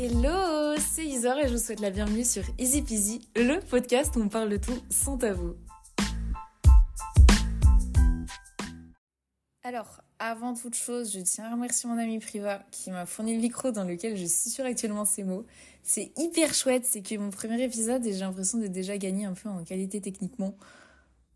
Hello, c'est Isor et je vous souhaite la bienvenue sur Easy Peasy, le podcast où on parle de tout sans tabou. Alors, avant toute chose, je tiens à remercier mon ami Priva qui m'a fourni le micro dans lequel je sur actuellement ces mots. C'est hyper chouette, c'est que mon premier épisode et j'ai l'impression de déjà gagner un peu en qualité techniquement.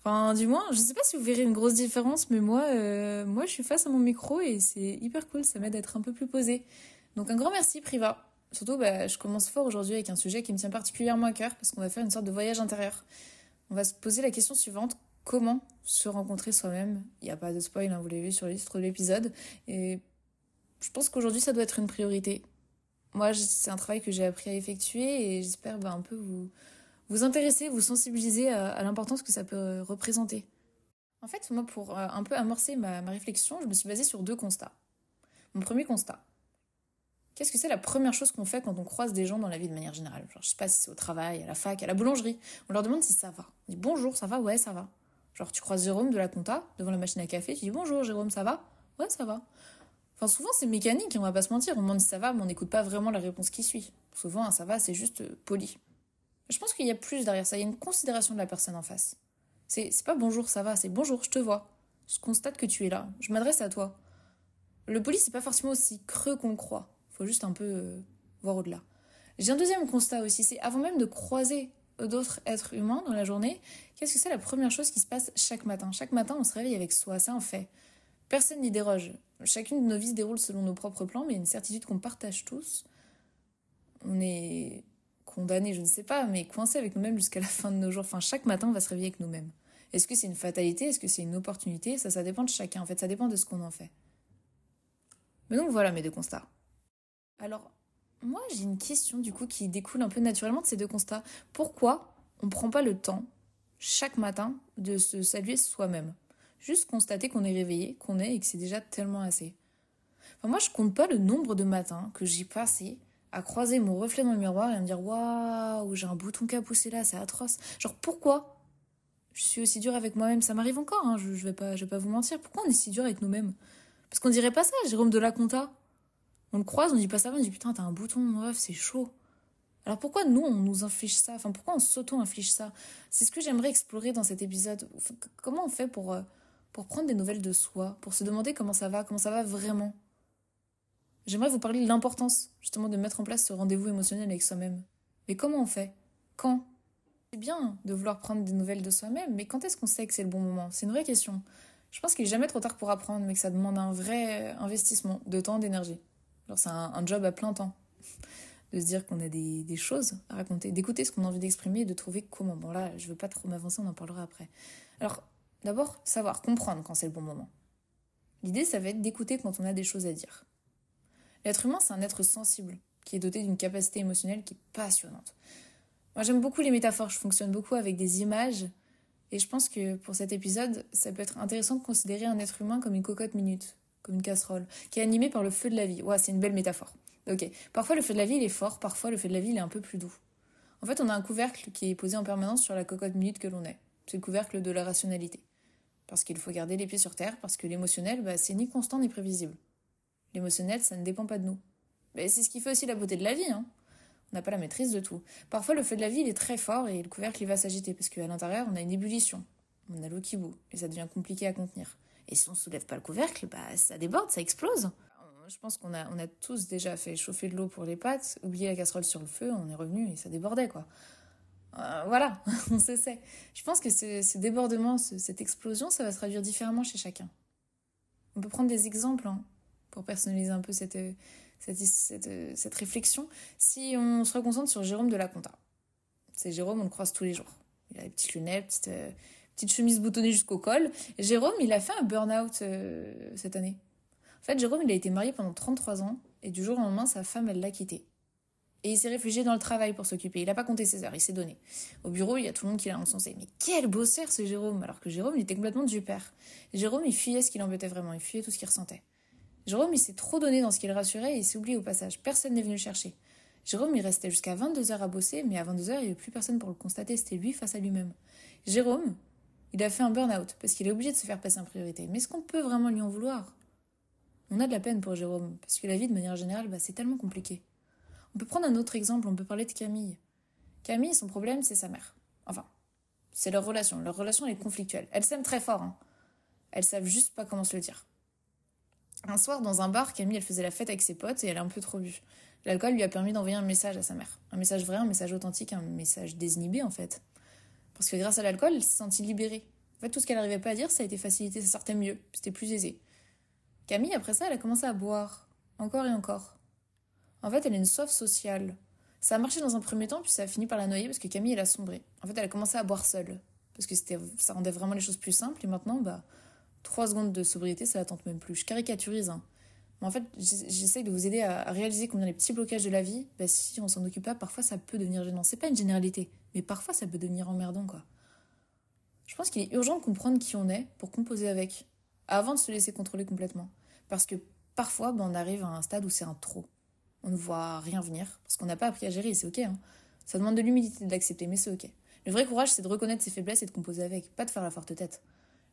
Enfin, du moins, je sais pas si vous verrez une grosse différence, mais moi, euh, moi, je suis face à mon micro et c'est hyper cool, ça m'aide à être un peu plus posé. Donc un grand merci Priva. Surtout, bah, je commence fort aujourd'hui avec un sujet qui me tient particulièrement à cœur parce qu'on va faire une sorte de voyage intérieur. On va se poser la question suivante comment se rencontrer soi-même? Il n'y a pas de spoil, hein, vous l'avez vu sur le de l'épisode. Et je pense qu'aujourd'hui, ça doit être une priorité. Moi, c'est un travail que j'ai appris à effectuer et j'espère bah, un peu vous, vous intéresser, vous sensibiliser à, l'importance que ça peut représenter. En fait, moi, pour euh, un peu amorcer ma réflexion, je me suis basée sur deux constats. Mon premier constat, Qu'est-ce que c'est la première chose qu'on fait quand on croise des gens dans la vie de manière générale? Je sais pas si c'est au travail, à la fac, à la boulangerie. On leur demande si ça va. On dit bonjour, ça va? Ouais, ça va. Genre, tu croises Jérôme de la compta devant la machine à café, tu dis bonjour Jérôme, ça va? Ouais, ça va. Enfin, souvent, c'est mécanique, on va pas se mentir. On demande si ça va, mais on n'écoute pas vraiment la réponse qui suit. Souvent, ça va, c'est juste euh, poli. Je pense qu'il y a plus derrière ça. Il y a une considération de la personne en face. C'est pas bonjour, ça va, c'est bonjour, je te vois. Je constate que tu es là. Je m'adresse à toi. Le poli, c'est pas forcément aussi creux qu'on croit faut juste un peu euh, voir au-delà. J'ai un deuxième constat aussi, c'est avant même de croiser d'autres êtres humains dans la journée, qu'est-ce que c'est la première chose qui se passe chaque matin? Chaque matin, on se réveille avec soi, c'est un fait. Personne n'y déroge. Chacune de nos vies se déroule selon nos propres plans, mais une certitude qu'on partage tous. On est condamné, je ne sais pas, mais coincé avec nous-mêmes jusqu'à la fin de nos jours. Enfin, chaque matin, on va se réveiller avec nous-mêmes. Est-ce que c'est une fatalité? Est-ce que c'est une opportunité? Ça, ça dépend de chacun. En fait, ça dépend de ce qu'on en fait. Mais donc voilà mes deux constats. Alors, moi, j'ai une question du coup qui découle un peu naturellement de ces deux constats. Pourquoi on ne prend pas le temps, chaque matin, de se saluer soi-même? Juste constater qu'on est réveillé, qu'on est et que c'est déjà tellement assez. Enfin, moi, je compte pas le nombre de matins que j'ai passé à croiser mon reflet dans le miroir et à me dire Waouh, j'ai un bouton qui a poussé là, c'est atroce. Genre, pourquoi? Je suis aussi dur avec moi-même Ça m'arrive encore, hein, je, je, vais pas, vous mentir. Pourquoi on est si dur avec nous-mêmes? Parce qu'on dirait pas ça, Jérôme de la. On le croise, on dit pas ça, on dit putain, t'as un bouton, meuf, c'est chaud. Alors pourquoi nous, on nous inflige ça? Enfin, pourquoi on s'auto-inflige ça? C'est ce que j'aimerais explorer dans cet épisode. Comment on fait pour, euh, pour prendre des nouvelles de soi Pour se demander comment ça va, comment ça va vraiment? J'aimerais vous parler de l'importance, justement, de mettre en place ce rendez-vous émotionnel avec soi-même. Mais comment on fait? Quand? C'est bien de vouloir prendre des nouvelles de soi-même, mais quand est-ce qu'on sait que c'est le bon moment? C'est une vraie question. Je pense qu'il n'est jamais trop tard pour apprendre, mais que ça demande un vrai investissement de temps, d'énergie c'est un, job à plein temps. De se dire qu'on a des, choses à raconter, d'écouter ce qu'on a envie d'exprimer et de trouver comment. Bon, là, je veux pas trop m'avancer, on en parlera après. Alors, d'abord, savoir, comprendre quand c'est le bon moment. L'idée, ça va être d'écouter quand on a des choses à dire. L'être humain, c'est un être sensible, qui est doté d'une capacité émotionnelle qui est passionnante. Moi, j'aime beaucoup les métaphores, je fonctionne beaucoup avec des images, et je pense que pour cet épisode, ça peut être intéressant de considérer un être humain comme une cocotte minute, comme une casserole, qui est animée par le feu de la vie. Ouais, c'est une belle métaphore. Ok. Parfois le feu de la vie il est fort, parfois le feu de la vie il est un peu plus doux. En fait, on a un couvercle qui est posé en permanence sur la cocotte minute que l'on est. C'est le couvercle de la rationalité. Parce qu'il faut garder les pieds sur terre, parce que l'émotionnel, bah, c'est ni constant ni prévisible. L'émotionnel, ça ne dépend pas de nous. Mais c'est ce qui fait aussi la beauté de la vie, hein. On n'a pas la maîtrise de tout. Parfois, le feu de la vie, il est très fort et le couvercle, il va s'agiter, parce qu'à l'intérieur, on a une ébullition. On a l'eau qui bout, et ça devient compliqué à contenir. Et si on soulève pas le couvercle, bah, ça déborde, ça explose. Je pense qu'on a, on a tous déjà fait chauffer de l'eau pour les pâtes, oublié la casserole sur le feu, on est revenu et ça débordait, quoi. Euh, voilà, on se sait. Je pense que ce, débordement, cette explosion, ça va se traduire différemment chez chacun. On peut prendre des exemples hein, pour personnaliser un peu cette, cette, cette, réflexion. Si on se reconcentre sur Jérôme de la Conta. C'est Jérôme, on le croise tous les jours. Il a des petites lunettes, petites, euh, petite chemise boutonnée jusqu'au col. Jérôme, il a fait un burn-out euh, cette année. En fait, Jérôme, il a été marié pendant 33 ans et du jour au lendemain, sa femme, elle l'a quitté. Et il s'est réfugié dans le travail pour s'occuper. Il n'a pas compté ses heures, il s'est donné. Au bureau, il y a tout le monde qui l'a encensé. Mais quel bosseur ce Jérôme Alors que Jérôme, il était complètement du père. Jérôme, il fuyait ce qui l'embêtait vraiment, il fuyait tout ce qu'il ressentait. Jérôme, il s'est trop donné dans ce qu'il rassurait et il s'est oublié au passage. Personne n'est venu le chercher. Jérôme, il restait jusqu'à 22 heures à bosser, mais à 22 heures, il n'y avait plus personne pour le constater, c'était lui face à lui-même. Jérôme, il a fait un burn-out parce qu'il est obligé de se faire passer en priorité. Mais est-ce qu'on peut vraiment lui en vouloir? On a de la peine pour Jérôme parce que la vie, de manière générale, bah, c'est tellement compliqué. On peut prendre un autre exemple, on peut parler de Camille. Camille, son problème, c'est sa mère. Enfin, c'est leur relation. Leur relation, est conflictuelle. Elles s'aiment très fort. Hein. Elles savent juste pas comment se le dire. Un soir, dans un bar, Camille, elle faisait la fête avec ses potes et elle a un peu trop bu. L'alcool lui a permis d'envoyer un message à sa mère. Un message vrai, un message authentique, un message désinhibé, en fait. Parce que grâce à l'alcool, elle s'est sentie libérée. En fait, tout ce qu'elle n'arrivait pas à dire, ça a été facilité, ça sortait mieux, c'était plus aisé. Camille, après ça, elle a commencé à boire. Encore et encore. En fait, elle a une soif sociale. Ça a marché dans un premier temps, puis ça a fini par la noyer parce que Camille, elle a sombré. En fait, elle a commencé à boire seule. Parce que ça rendait vraiment les choses plus simples. Et maintenant, bah, trois secondes de sobriété, ça la tente même plus. Je caricaturise. Hein. En fait, j'essaye de vous aider à, réaliser combien les petits blocages de la vie, bah, si on s'en occupe pas, parfois ça peut devenir gênant. C'est pas une généralité, mais parfois ça peut devenir emmerdant, quoi. Je pense qu'il est urgent de comprendre qui on est pour composer avec, avant de se laisser contrôler complètement. Parce que parfois, bah, on arrive à un stade où c'est un trop. On ne voit rien venir, parce qu'on n'a pas appris à gérer, c'est ok. Hein. Ça demande de l'humilité de l'accepter, mais c'est ok. Le vrai courage, c'est de reconnaître ses faiblesses et de composer avec, pas de faire la forte tête.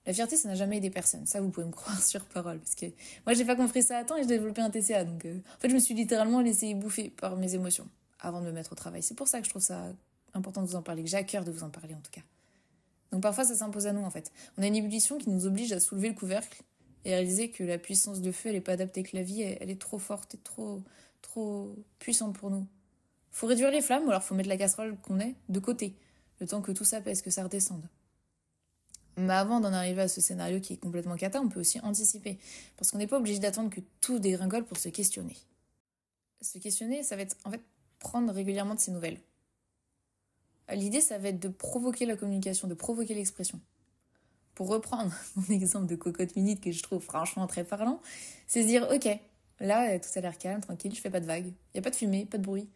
La fierté, ça n'a jamais aidé personne. Ça, vous pouvez me croire sur parole. Parce que moi, j'ai pas compris ça à temps et j'ai développé un TCA. Donc, euh, en fait, je me suis littéralement laissé bouffer par mes émotions avant de me mettre au travail. C'est pour ça que je trouve ça important de vous en parler, que j'ai à cœur de vous en parler en tout cas. Donc, parfois, ça s'impose à nous en fait. On a une ébullition qui nous oblige à soulever le couvercle et à réaliser que la puissance de feu, elle n'est pas adaptée, que la vie, elle, est trop forte et trop, trop puissante pour nous. Faut réduire les flammes ou alors faut mettre la casserole qu'on est de côté, le temps que tout ça pèse, que ça redescende. Mais avant d'en arriver à ce scénario qui est complètement cata, on peut aussi anticiper. Parce qu'on n'est pas obligé d'attendre que tout dégringole pour se questionner. Se questionner, ça va être en fait prendre régulièrement de ces nouvelles. L'idée, ça va être de provoquer la communication, de provoquer l'expression. Pour reprendre mon exemple de cocotte minute que je trouve franchement très parlant, c'est se dire, ok, là, tout a l'air calme, tranquille, je fais pas de vagues, n'y a pas de fumée, pas de bruit.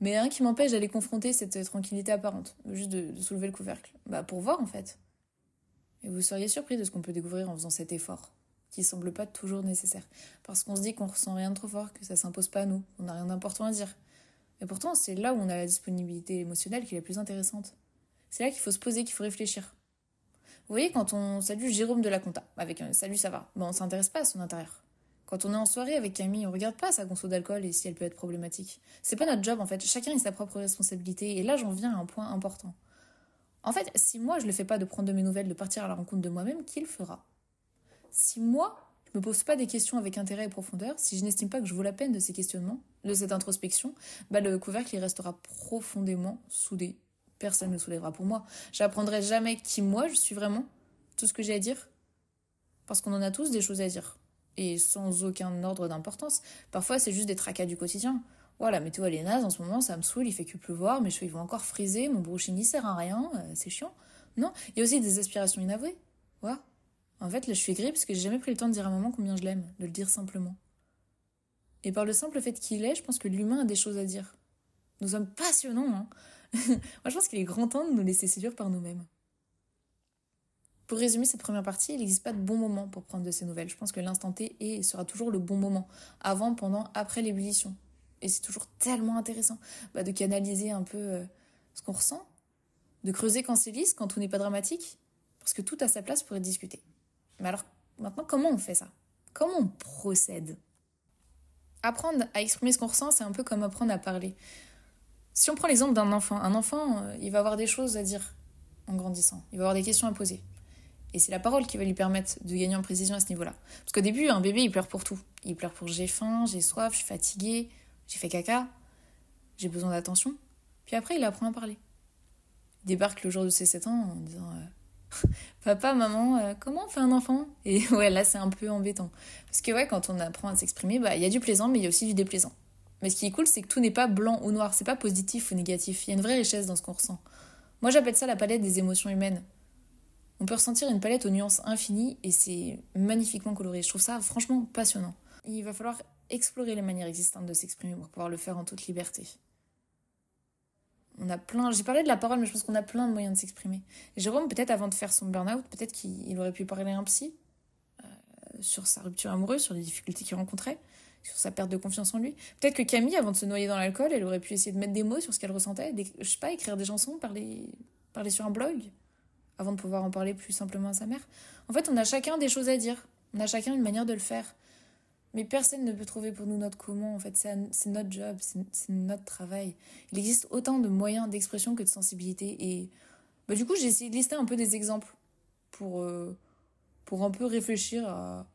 Mais rien qui m'empêche d'aller confronter cette tranquillité apparente, juste de, de soulever le couvercle. Bah, pour voir en fait. Et vous seriez surpris de ce qu'on peut découvrir en faisant cet effort, qui semble pas toujours nécessaire. Parce qu'on se dit qu'on ressent rien de trop fort, que ça s'impose pas à nous, on n'a rien d'important à dire. Et pourtant, c'est là où on a la disponibilité émotionnelle qui est la plus intéressante. C'est là qu'il faut se poser, qu'il faut réfléchir. Vous voyez, quand on salue Jérôme de la Compta, avec un salut ça va, bon, on s'intéresse pas à son intérieur. Quand on est en soirée avec Camille, on regarde pas sa conso d'alcool et si elle peut être problématique. C'est pas notre job en fait, chacun a sa propre responsabilité et là j'en viens à un point important. En fait, si moi je le fais pas de prendre de mes nouvelles, de partir à la rencontre de moi-même, qui le fera? Si moi je me pose pas des questions avec intérêt et profondeur, si je n'estime pas que je vaux la peine de ces questionnements, de cette introspection, bah le couvercle il restera profondément soudé. Personne ne le soulèvera pour moi. J'apprendrai jamais qui moi je suis vraiment, tout ce que j'ai à dire, parce qu'on en a tous des choses à dire et sans aucun ordre d'importance. Parfois, c'est juste des tracas du quotidien. Voilà, la météo elle est naze en ce moment, ça me saoule, il fait que pleuvoir, mes cheveux ils vont encore friser, mon brushing n'y sert à rien, euh, c'est chiant. Non, il y a aussi des aspirations inavouées. Voilà. En fait, là je suis gris parce que j'ai jamais pris le temps de dire à maman combien je l'aime, de le dire simplement. Et par le simple fait qu'il est, je pense que l'humain a des choses à dire. Nous sommes passionnants, hein. Moi je pense qu'il est grand temps de nous laisser séduire par nous-mêmes. Pour résumer cette première partie, il n'existe pas de bon moment pour prendre de ces nouvelles. Je pense que l'instant T est et sera toujours le bon moment. Avant, pendant, après l'ébullition. Et c'est toujours tellement intéressant bah, de canaliser un peu euh, ce qu'on ressent, de creuser quand c'est lisse, quand tout n'est pas dramatique, parce que tout a sa place pour être discuté. Mais alors, maintenant, comment on fait ça? Comment on procède? Apprendre à exprimer ce qu'on ressent, c'est un peu comme apprendre à parler. Si on prend l'exemple d'un enfant, un enfant, euh, il va avoir des choses à dire en grandissant, il va avoir des questions à poser. Et c'est la parole qui va lui permettre de gagner en précision à ce niveau-là. Parce qu'au début, un bébé, il pleure pour tout. Il pleure pour j'ai faim, j'ai soif, je suis fatigué, j'ai fait caca, j'ai besoin d'attention. Puis après, il apprend à parler. Il débarque le jour de ses 7 ans en disant euh, Papa, maman, euh, comment on fait un enfant? Et ouais, là, c'est un peu embêtant. Parce que ouais, quand on apprend à s'exprimer, bah, il y a du plaisant, mais il y a aussi du déplaisant. Mais ce qui est cool, c'est que tout n'est pas blanc ou noir, c'est pas positif ou négatif. Il y a une vraie richesse dans ce qu'on ressent. Moi, j'appelle ça la palette des émotions humaines. On peut ressentir une palette aux nuances infinies et c'est magnifiquement coloré. Je trouve ça franchement passionnant. Il va falloir explorer les manières existantes de s'exprimer pour pouvoir le faire en toute liberté. On a plein, j'ai parlé de la parole, mais je pense qu'on a plein de moyens de s'exprimer. Jérôme, peut-être avant de faire son burn-out, peut-être qu'il aurait pu parler à un psy euh, sur sa rupture amoureuse, sur les difficultés qu'il rencontrait, sur sa perte de confiance en lui. Peut-être que Camille, avant de se noyer dans l'alcool, elle aurait pu essayer de mettre des mots sur ce qu'elle ressentait, je sais pas, écrire des chansons, parler, parler sur un blog, avant de pouvoir en parler plus simplement à sa mère. En fait, on a chacun des choses à dire. On a chacun une manière de le faire. Mais personne ne peut trouver pour nous notre comment. En fait, c'est notre job, c'est notre travail. Il existe autant de moyens d'expression que de sensibilité. Et bah, du coup, j'ai essayé de lister un peu des exemples pour, euh, pour un peu réfléchir à,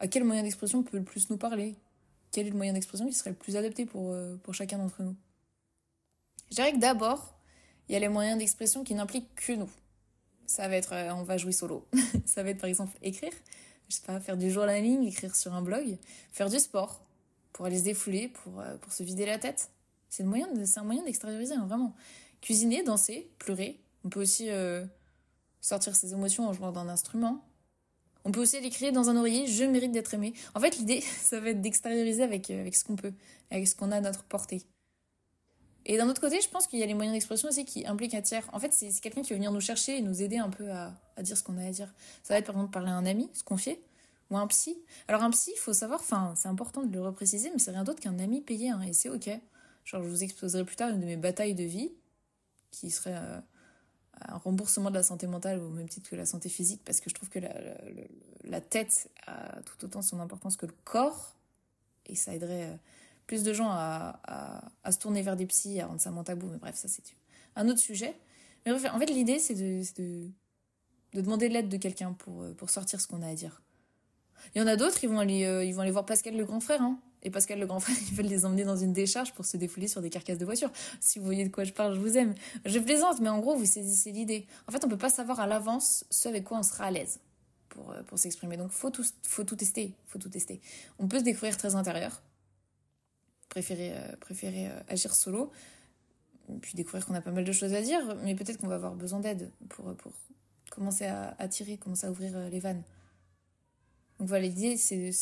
à quel moyen d'expression peut le plus nous parler. Quel est le moyen d'expression qui serait le plus adapté pour, euh, pour chacun d'entre nous? Je dirais que d'abord, il y a les moyens d'expression qui n'impliquent que nous. Ça va être, euh, on va jouer solo. ça va être par exemple écrire je sais pas, faire du journaling, écrire sur un blog, faire du sport pour aller se défouler, pour, euh, pour se vider la tête. C'est un moyen d'extérioriser, hein, vraiment. Cuisiner, danser, pleurer. On peut aussi euh, sortir ses émotions en jouant d'un instrument. On peut aussi aller dans un oreiller, je mérite d'être aimé. En fait, l'idée, ça va être d'extérioriser avec, euh, avec ce qu'on peut, avec ce qu'on a à notre portée. Et d'un autre côté, je pense qu'il y a les moyens d'expression aussi qui impliquent un tiers. En fait, c'est quelqu'un qui va venir nous chercher et nous aider un peu à, dire ce qu'on a à dire. Ça va être par exemple parler à un ami, se confier, ou un psy. Alors un psy, il faut savoir, enfin, c'est important de le repréciser, mais c'est rien d'autre qu'un ami payé, hein, et c'est ok. Genre, je vous exposerai plus tard une de mes batailles de vie, qui serait euh, un remboursement de la santé mentale au même titre que la santé physique, parce que je trouve que la tête a tout autant son importance que le corps, et ça aiderait... Euh, plus de gens à, à, se tourner vers des psys, à rendre ça moins tabou. Mais bref, ça c'est un autre sujet. Mais en fait, l'idée c'est de, de, de, demander l'aide de quelqu'un pour, euh, pour sortir ce qu'on a à dire. Il y en a d'autres, ils vont aller, euh, ils vont aller voir Pascal le grand frère, hein. Et Pascal le grand frère, ils veulent les emmener dans une décharge pour se défouler sur des carcasses de voitures. Si vous voyez de quoi je parle, je vous aime. Je plaisante, mais en gros, vous saisissez l'idée. En fait, on peut pas savoir à l'avance ce avec quoi on sera à l'aise pour, euh, pour s'exprimer. Donc, faut tout, faut tout tester. Faut tout tester. On peut se découvrir très intérieur préférer, euh, euh, agir solo, puis découvrir qu'on a pas mal de choses à dire, mais peut-être qu'on va avoir besoin d'aide pour, pour commencer à, tirer, commencer à ouvrir euh, les vannes. Donc voilà, l'idée, c'est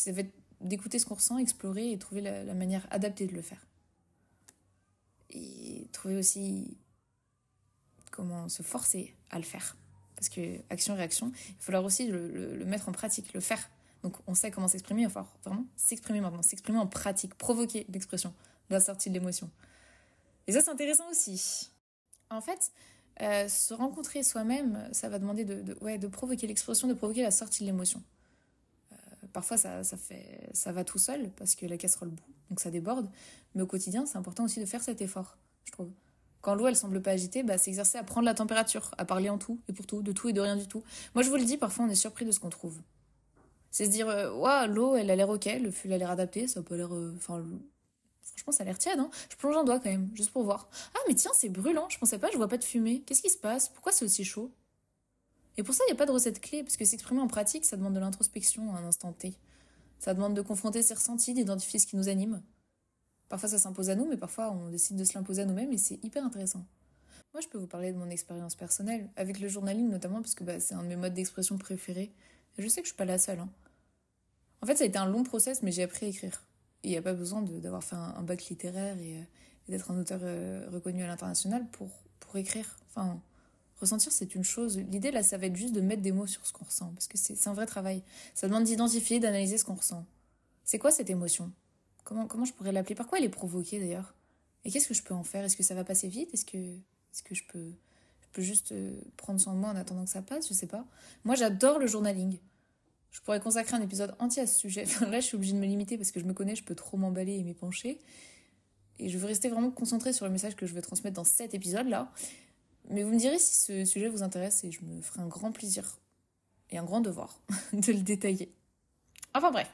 d'écouter ce qu'on ressent, explorer et trouver la, manière adaptée de le faire. Et trouver aussi comment se forcer à le faire. Parce que action-réaction, il va falloir aussi le mettre en pratique, le faire. Donc on sait comment s'exprimer, falloir vraiment s'exprimer maintenant, s'exprimer en pratique, provoquer l'expression, la sortie de l'émotion. Et ça c'est intéressant aussi. En fait, euh, se rencontrer soi-même, ça va demander de, de, ouais, de provoquer l'expression, de provoquer la sortie de l'émotion. Euh, parfois ça, ça, fait, ça va tout seul parce que la casserole bout, donc ça déborde. Mais au quotidien, c'est important aussi de faire cet effort, je trouve. Quand l'eau, elle semble pas agitée, bah, s'exercer à prendre la température, à parler en tout et pour tout, de tout et de rien du tout. Moi, je vous le dis, parfois, on est surpris de ce qu'on trouve. C'est se dire, euh, l'eau, elle a l'air ok, le fût a l'air adapté, ça pas l'air. Euh, enfin, franchement, ça a l'air tiède, hein. Je plonge un doigt quand même, juste pour voir. Ah, mais tiens, c'est brûlant, je pensais pas, je vois pas de fumée. Qu'est-ce qui se passe? Pourquoi c'est aussi chaud? Et pour ça, il n'y a pas de recette clé, parce que s'exprimer en pratique, ça demande de l'introspection à un instant T. Ça demande de confronter ses ressentis, d'identifier ce qui nous anime. Parfois, ça s'impose à nous, mais parfois, on décide de se l'imposer à nous-mêmes, et c'est hyper intéressant. Moi, je peux vous parler de mon expérience personnelle, avec le journaling notamment, parce que bah, c'est un de mes modes d'expression préférés. Je sais que je suis pas la seule. Hein. En fait, ça a été un long process, mais j'ai appris à écrire. Il n'y a pas besoin d'avoir fait un, un, bac littéraire et, euh, d'être un auteur euh, reconnu à l'international pour, pour écrire. Enfin, ressentir, c'est une chose. L'idée, là, ça va être juste de mettre des mots sur ce qu'on ressent, parce que c'est un vrai travail. Ça demande d'identifier, d'analyser ce qu'on ressent. C'est quoi cette émotion? Comment, comment je pourrais l'appeler? Par quoi elle est provoquée, d'ailleurs? Et qu'est-ce que je peux en faire? Est-ce que ça va passer vite? Est-ce que, est que je peux, je peux juste euh, prendre soin de moi en attendant que ça passe? Je sais pas. Moi, j'adore le journaling. Je pourrais consacrer un épisode entier à ce sujet. là, je suis obligée de me limiter parce que je me connais, je peux trop m'emballer et m'épancher. Et je veux rester vraiment concentrée sur le message que je veux transmettre dans cet épisode-là. Mais vous me direz si ce sujet vous intéresse et je me ferai un grand plaisir et un grand devoir de le détailler. Enfin bref,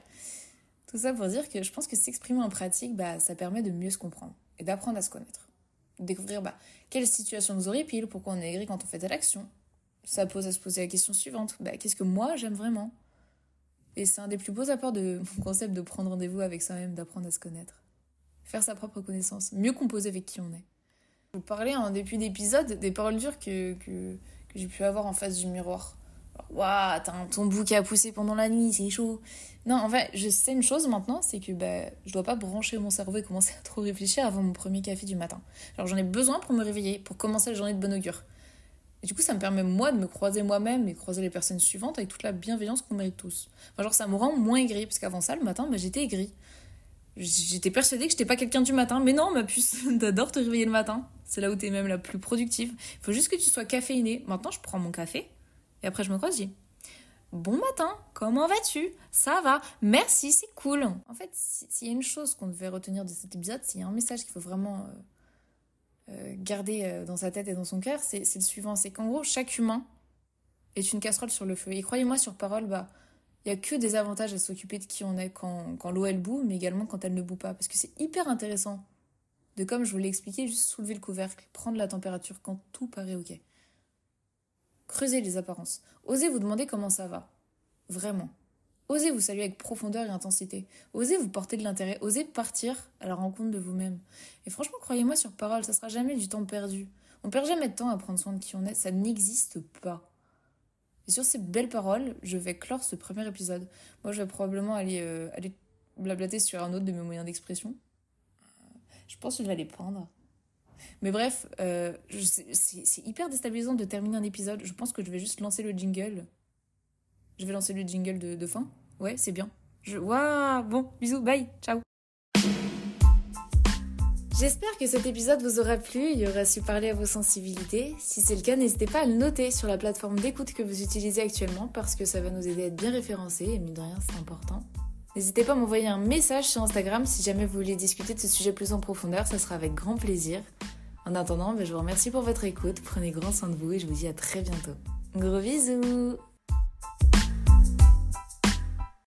tout ça pour dire que je pense que s'exprimer en pratique, bah, ça permet de mieux se comprendre et d'apprendre à se connaître. Découvrir bah, quelle situation nous aurait pile, pourquoi on est aigri quand on fait telle action. Ça pose à se poser la question suivante, bah, qu'est-ce que moi j'aime vraiment? Et c'est un des plus beaux apports de mon concept de prendre rendez-vous avec soi-même, d'apprendre à se connaître. Faire sa propre connaissance, mieux composer avec qui on est. Vous parlez en début d'épisode des paroles dures que, que, j'ai pu avoir en face du miroir. Waouh, t'as ton bouc a poussé pendant la nuit, c'est chaud. Non, en fait, je sais une chose maintenant, c'est que bah, je dois pas brancher mon cerveau et commencer à trop réfléchir avant mon premier café du matin. Alors j'en ai besoin pour me réveiller, pour commencer la journée de bonne augure. Et du coup, ça me permet, moi, de me croiser moi-même et croiser les personnes suivantes avec toute la bienveillance qu'on mérite tous. Enfin, genre, ça me rend moins aigri, parce qu'avant ça, le matin, bah, j'étais aigri. J'étais persuadée que j'étais pas quelqu'un du matin, mais non, ma puce, t'adores te réveiller le matin. C'est là où t'es même la plus productive. Faut juste que tu sois caféinée. Maintenant, je prends mon café, et après, je me croise, je dis Bon matin, comment vas-tu? Ça va Merci, c'est cool. En fait, s'il y a une chose qu'on devait retenir de cet épisode, s'il y a un message qu'il faut vraiment euh, garder euh, dans sa tête et dans son cœur, c'est le suivant. C'est qu'en gros, chaque humain est une casserole sur le feu. Et croyez-moi, sur parole, bah, il n'y a que des avantages à s'occuper de qui on est quand, l'eau elle bout, mais également quand elle ne bout pas. Parce que c'est hyper intéressant de, comme je vous l'ai expliqué, juste soulever le couvercle, prendre la température quand tout paraît ok. Creusez les apparences. Osez vous demander comment ça va. Vraiment. Osez vous saluer avec profondeur et intensité. Osez vous porter de l'intérêt. Osez partir à la rencontre de vous-même. Et franchement, croyez-moi sur parole, ça sera jamais du temps perdu. On perd jamais de temps à prendre soin de qui on est. Ça n'existe pas. Et sur ces belles paroles, je vais clore ce premier épisode. Moi, je vais probablement aller, euh, blablater sur un autre de mes moyens d'expression. Je pense que je vais les prendre. Mais bref, euh, c'est hyper déstabilisant de terminer un épisode. Je pense que je vais juste lancer le jingle. Je vais lancer le jingle de, fin. Ouais, c'est bien. Je... Waouh Bon, bisous, bye, ciao J'espère que cet épisode vous aura plu et aura su parler à vos sensibilités. Si c'est le cas, n'hésitez pas à le noter sur la plateforme d'écoute que vous utilisez actuellement parce que ça va nous aider à être bien référencés et mine de rien, c'est important. N'hésitez pas à m'envoyer un message sur Instagram si jamais vous voulez discuter de ce sujet plus en profondeur, ça sera avec grand plaisir. En attendant, ben, je vous remercie pour votre écoute, prenez grand soin de vous et je vous dis à très bientôt. Gros bisous